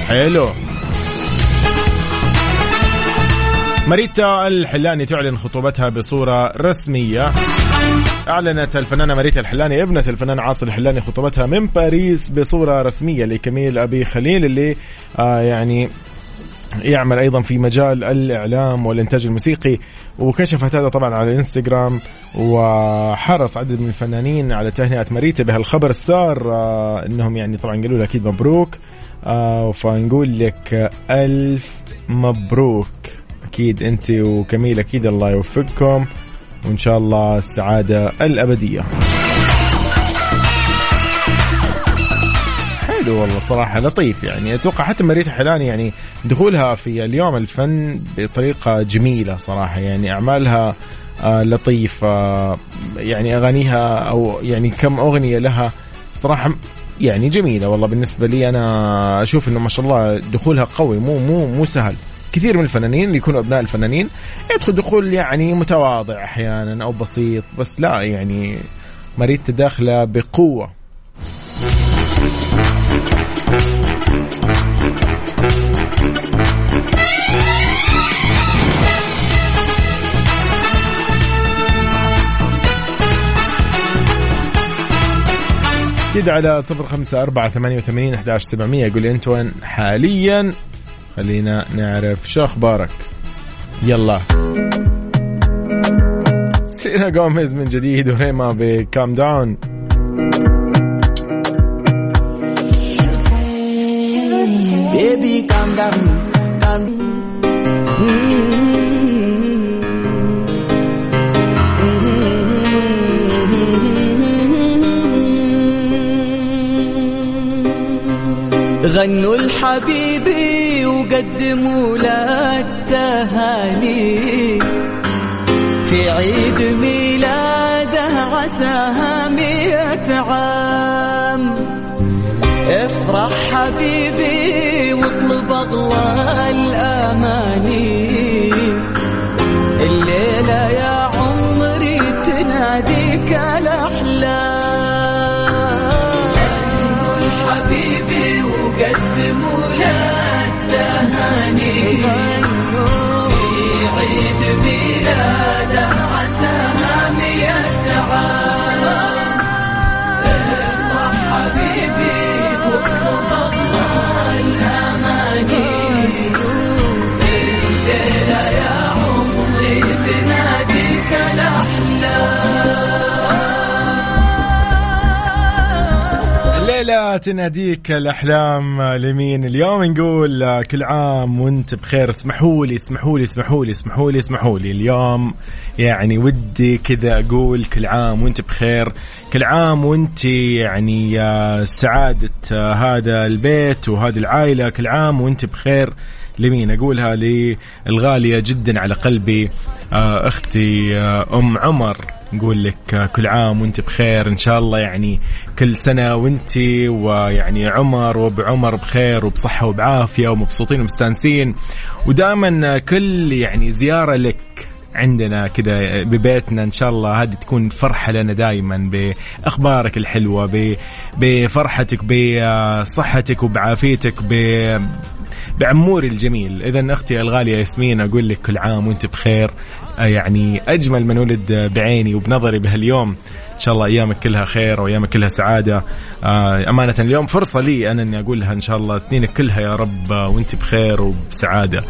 [SPEAKER 1] حلو. ماريتا الحلاني تعلن خطوبتها بصورة رسمية. أعلنت الفنانة ماريتا الحلاني ابنة الفنان عاصر الحلاني خطوبتها من باريس بصورة رسمية لكميل أبي خليل اللي آه يعني يعمل أيضا في مجال الإعلام والإنتاج الموسيقي. وكشفت هذا طبعا على الانستغرام وحرص عدد من الفنانين على تهنئة ماريتا بهالخبر. السار آه إنهم يعني طبعا قالوا لها أكيد مبروك. آه فنقول لك ألف مبروك. أكيد أنت وكميل أكيد الله يوفقكم وإن شاء الله السعادة الأبدية. حلو والله صراحة لطيف يعني. أتوقع حتى مريت حلاني يعني دخولها في اليوم الفن بطريقة جميلة صراحة. يعني أعمالها آه لطيفة يعني أغانيها أو يعني كم أغنية لها صراحة يعني جميلة والله. بالنسبة لي أنا أشوف إنه ما شاء الله دخولها قوي مو مو مو سهل. كثير من الفنانين اللي يكونوا أبناء الفنانين يدخل دخول يعني متواضع أحيانا أو بسيط بس لا يعني مريت داخله بقوة. كده على صفر خمسة أربعة ثمانية وثمانين أحداش سبعمية يقول أنت وين حاليا خلينا نعرف شو أخبارك. يلا. سينا جوميز من جديد وريما بكام داون
[SPEAKER 8] Baby, calm down, غنوا الحبيبي وقدموا له التهاني في عيد ميلاده عساها مئة عام. افرح حبيبي واطلب أغلى الاماني تناديك
[SPEAKER 1] الأحلام لمين؟ اليوم نقول كل عام وانت بخير. اسمحوا لي اسمحوا لي اسمحوا لي اسمحوا لي اسمحوا لي اليوم يعني ودي كذا أقول كل عام وانت بخير. كل عام وانت يعني آه، سعادة آه، هذا البيت وهذه العائلة. كل عام وانت بخير لمين؟ أقولها للغالية جدا على قلبي آه، أختي أم عمر. نقول لك كل عام وانت بخير إن شاء الله. يعني كل سنة وانت ويعني عمر وابو عمر بخير وبصحة وبعافية ومبسوطين ومستانسين. ودائما كل يعني زيارة لك عندنا كذا ببيتنا إن شاء الله هذه تكون فرحة لنا دائما بأخبارك الحلوة بفرحتك بصحتك وبعافيتك بعموري الجميل. اذا أختي الغالية ياسمين أقول لك كل عام وأنت بخير. يعني أجمل من ولد بعيني وبنظري بهاليوم. إن شاء الله أيامك كلها خير وأيامك كلها سعادة. آه، أمانة اليوم فرصة لي أنا إني أقول لها إن شاء الله. سنينك كلها يا رب وأنت بخير وبسعادة.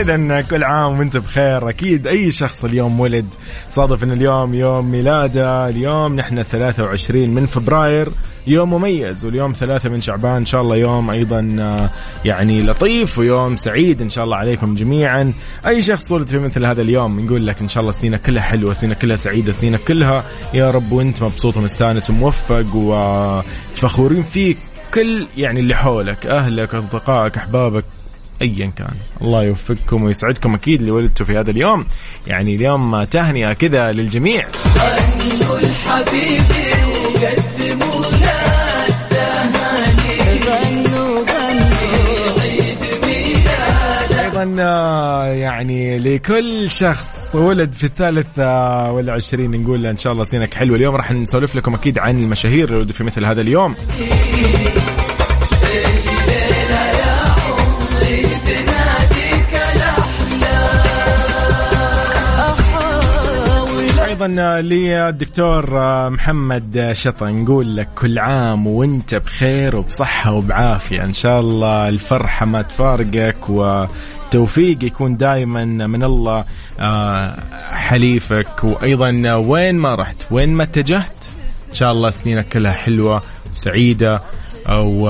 [SPEAKER 1] اذا كل عام وأنت بخير. أكيد أي شخص اليوم ولد صادف إن اليوم يوم ميلاده اليوم نحن 23 من فبراير يوم مميز واليوم ثلاثة من شعبان. إن شاء الله يوم أيضا آه، يعني لطيف ويوم سعيد إن شاء الله عليكم جميعا. أي شخص ولد في مثل هذا اليوم نقول لك إن شاء الله سنينك كلها حلوة سنينك كلها سعيدة سنينك كلها يا رب. وأنت مبسوط ومستانس وموفق وفخورين فيك كل يعني اللي حولك أهلك أصدقائك أحبابك. ايا كان. الله يوفقكم ويسعدكم أكيد اللي ولدتوا في هذا اليوم. يعني اليوم تهنئة كذا للجميع. وقدموا أيضا يعني لكل شخص ولد في الثالثة والعشرين نقول إن شاء الله سينك حلو اليوم راح نسولف لكم أكيد عن المشاهير اللي ولدوا في مثل هذا اليوم. أيضا للدكتور محمد شطا نقول لك كل عام وأنت بخير وبصحة وبعافية. إن شاء الله الفرحة ما تفارقك وتوفيق يكون دائما من الله آه، حليفك. وأيضا وين ما رحت وين ما اتجهت إن شاء الله سنينك كلها حلوة سعيده أو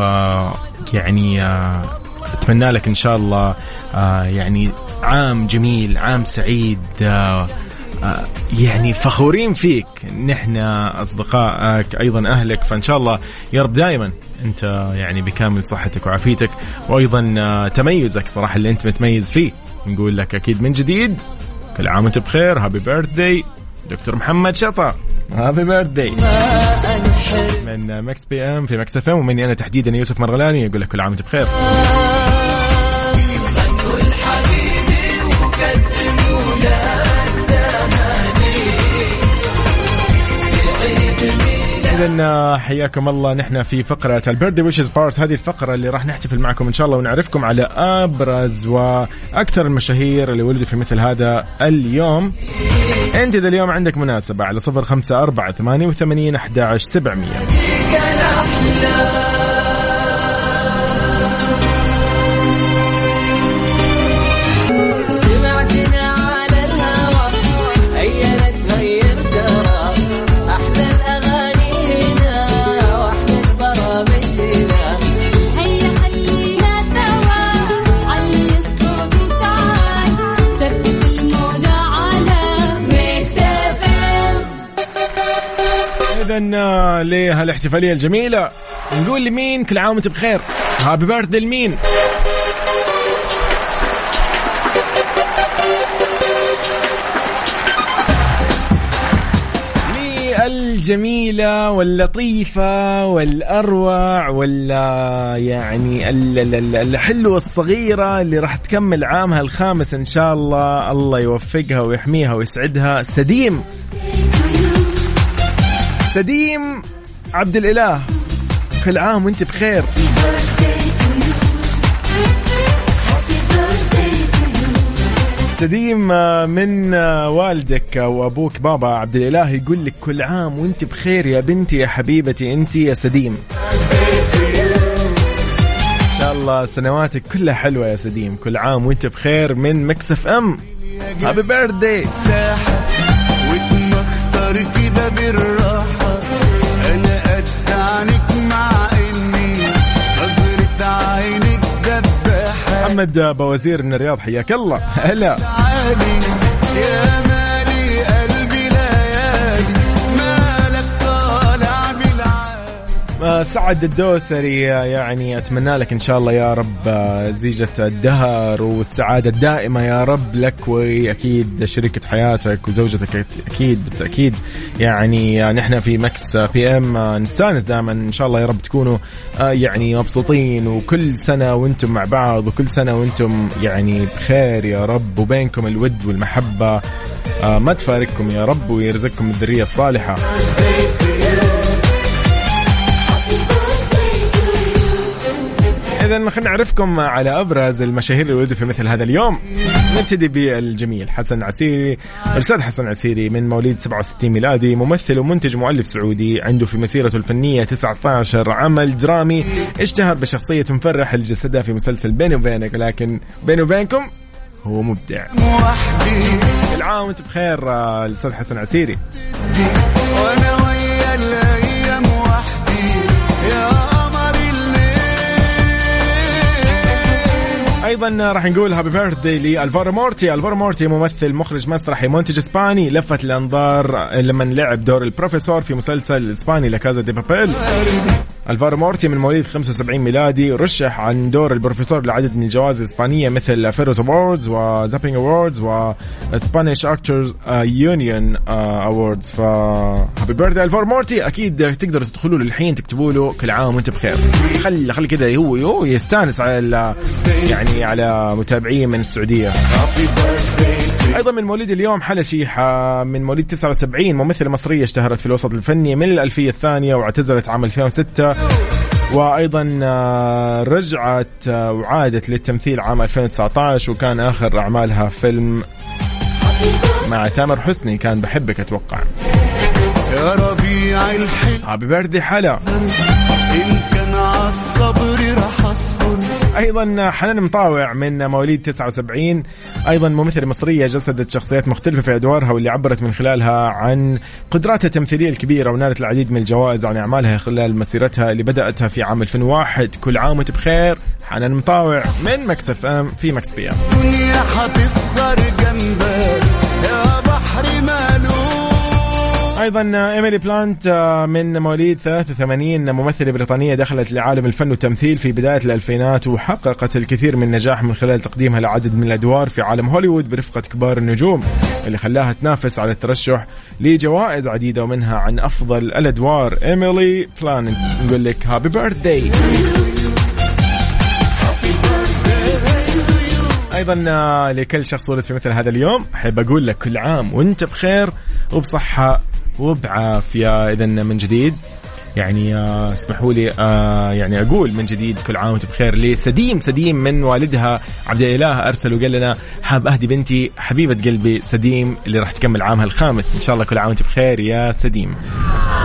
[SPEAKER 1] يعني آه، أتمنى لك إن شاء الله آه، يعني عام جميل عام سعيد آه، يعني فخورين فيك. نحن أصدقائك أيضا أهلك. فإن شاء الله يا رب دائما أنت يعني بكامل صحتك وعافيتك. وأيضا آه، تميزك صراحة اللي أنت متميز فيه. نقول لك أكيد من جديد كل عام وأنت بخير. Happy birthday دكتور محمد شطا. Happy birthday من Mix PM في Mix FM ومني أنا تحديدا يوسف مرغلاني يقول لك كل عام وأنت بخير. اذا حياكم الله. نحن في فقرة البيردي ويشز بارت هذه الفقرة اللي راح نحتفل معكم إن شاء الله ونعرفكم على أبرز وأكثر المشاهير اللي ولدوا في مثل هذا اليوم. أنت اذا اليوم عندك مناسبة على صفر خمسة أربعة ثمانية وثمانين احدى عشر سبعمئه لهالاحتفالية الجميلة. نقول لمين كل عام وانت بخير. هابي بيرث لمين؟ الجميلة واللطيفة والأروع ولا يعني الحلوة الصغيرة اللي راح تكمل عامها الخامس إن شاء الله. الله يوفقها ويحميها ويسعدها. سديم. سديم عبد الإله كل عام وأنت بخير. سديم آه، من آه، والدك وابوك بابا عبد الإله يقول لك كل عام وأنت بخير يا بنتي يا حبيبتي أنت يا سديم. إن شاء الله سنواتك كلها حلوة يا سديم كل عام وأنت بخير من مكسف أم. هابي بيرثدي
[SPEAKER 5] واتمختار كده بالراحة. أنا قد عنك مع إني نظرة عينك دباحة
[SPEAKER 1] محمد بوزير من الرياض حياك الله. هلا. سعد الدوسري يعني أتمنى لك إن شاء الله يا رب آه، زيجة الدهر والسعادة الدائمة يا رب لك وأكيد شريكة حياتك وزوجتك أكيد بالتأكيد. يعني آه، نحن في Mix PM آه، نستأنس دائما إن شاء الله يا رب تكونوا آه، يعني مبسوطين وكل سنة وأنتم مع بعض وكل سنة وأنتم يعني بخير يا رب وبينكم الود والمحبة. آه، ما تفارقكم يا رب ويرزقكم الذرية الصالحة. إذا خلينا نعرفكم على أبرز المشاهير اللي ولدوا في مثل هذا اليوم. نبتدي بالجميل حسن عسيري. الأستاذ حسن عسيري من مواليد 67 ميلادي ممثل ومنتج ومؤلف سعودي عنده في مسيرته الفنية 19 عمل درامي اشتهر بشخصية مفرح اللي جسدها في مسلسل بيني وبينك لكن بيني وبينكم هو مبدع.
[SPEAKER 5] وحدي.
[SPEAKER 1] كل عام وانت بخير آه، الأستاذ حسن عسيري. أيضا راح نقول happy birthday لألفارو مورتي. ألفارو مورتي ممثل مخرج مسرحي منتج إسباني لفت الأنظار لما لعب دور البروفيسور في مسلسل الاسباني La Casa de Papel. ألفارو مورتي من مواليد 75 ميلادي رشح عن دور البروفيسور لعدد من الجوائز الإسبانية مثل Feroz Awards و Zapping Awards و Spanish Actors Union Awards ف happy birthday ألفارو مورتي. أكيد تقدروا تدخلوا له الحين تكتبوا له كل عام وانت بخير. خلي خلي كذا هو يستانس على ال- يعني على متابعيه من السعودية. أيضا من مواليد اليوم حلا شيحة من مواليد 79 ممثلة مصرية اشتهرت في الوسط الفني من الألفية الثانية واعتزلت عام 2006 وأيضا آه، رجعت آه، وعادت للتمثيل عام 2019 وكان آخر أعمالها فيلم مع تامر حسني كان بحبك أتوقع.
[SPEAKER 5] يا ربيع الحلم.
[SPEAKER 1] Happy birthday حلا
[SPEAKER 5] إن كان عالصبر رح أصبر.
[SPEAKER 1] أيضا حنان مطاوع من مواليد 79 أيضا ممثلة مصرية جسدت شخصيات مختلفة في أدوارها واللي عبرت من خلالها عن قدراتها التمثيلية الكبيرة ونالت العديد من الجوائز عن أعمالها خلال مسيرتها اللي بدأتها في عام 2001 كل عام وانت بخير. حنان مطاوع من Mix FM في Mix PM.
[SPEAKER 5] الدنيا حتصغر جنبك.
[SPEAKER 1] أيضا إيميلي بلانت آه، من مواليد 83 ممثلة بريطانية دخلت لعالم الفن والتمثيل في بداية الألفينات وحققت الكثير من النجاح من خلال تقديمها لعدد من الأدوار في عالم هوليوود برفقة كبار النجوم اللي خلاها تنافس على الترشح لجوائز عديدة ومنها عن أفضل الأدوار. إيميلي بلانت نقول لك happy birthday أيضا آه، لكل شخص ولد في مثل هذا اليوم أحب أقول لك كل عام وأنت بخير وبصحة وبعافيه اذا من جديد. يعني آه، اسمحوا لي آه، يعني أقول من جديد كل عام وانت بخير. لسديم سديم من والدها عبد الإله أرسل وقال لنا حاب أهدي بنتي حبيبة قلبي سديم اللي راح تكمل عامها الخامس. إن شاء الله كل عام وانت بخير يا سديم.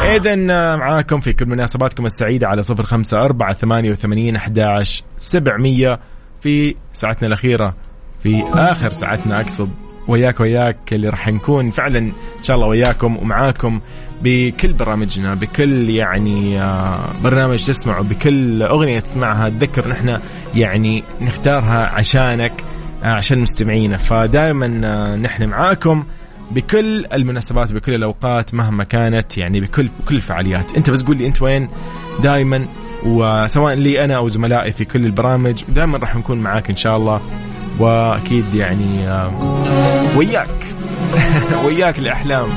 [SPEAKER 1] اذا معاكم في كل مناسباتكم السعيدة على صفر خمسة أربعة ثمانية وثمانين أحداش سبعمية في ساعتنا الأخيرة. في آخر ساعتنا أقصد. وياك وياك اللي راح نكون فعلا إن شاء الله وياكم ومعاكم بكل برامجنا بكل يعني آه، برنامج تسمعه بكل أغنية تسمعها تذكر نحن يعني نختارها عشانك آه، عشان مستمعينا. فدائما آه، نحن معاكم بكل المناسبات بكل الأوقات مهما كانت يعني بكل بكل الفعاليات. أنت بس قول لي أنت وين دائما وسواء لي أنا أو زملائي في كل البرامج. دائما راح نكون معاك إن شاء الله. واكيد يعني آه، وياك. وياك الأحلام.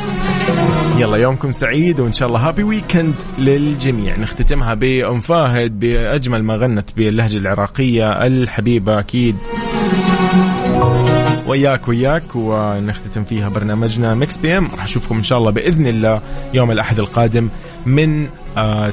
[SPEAKER 1] يلا يومكم سعيد وإن شاء الله happy weekend للجميع. نختتمها بأم فاهد بأجمل ما غنت باللهجة العراقية الحبيبة أكيد. وياك وياك ونختتم فيها برنامجنا Mix PM راح أشوفكم إن شاء الله بإذن الله يوم الأحد القادم من آه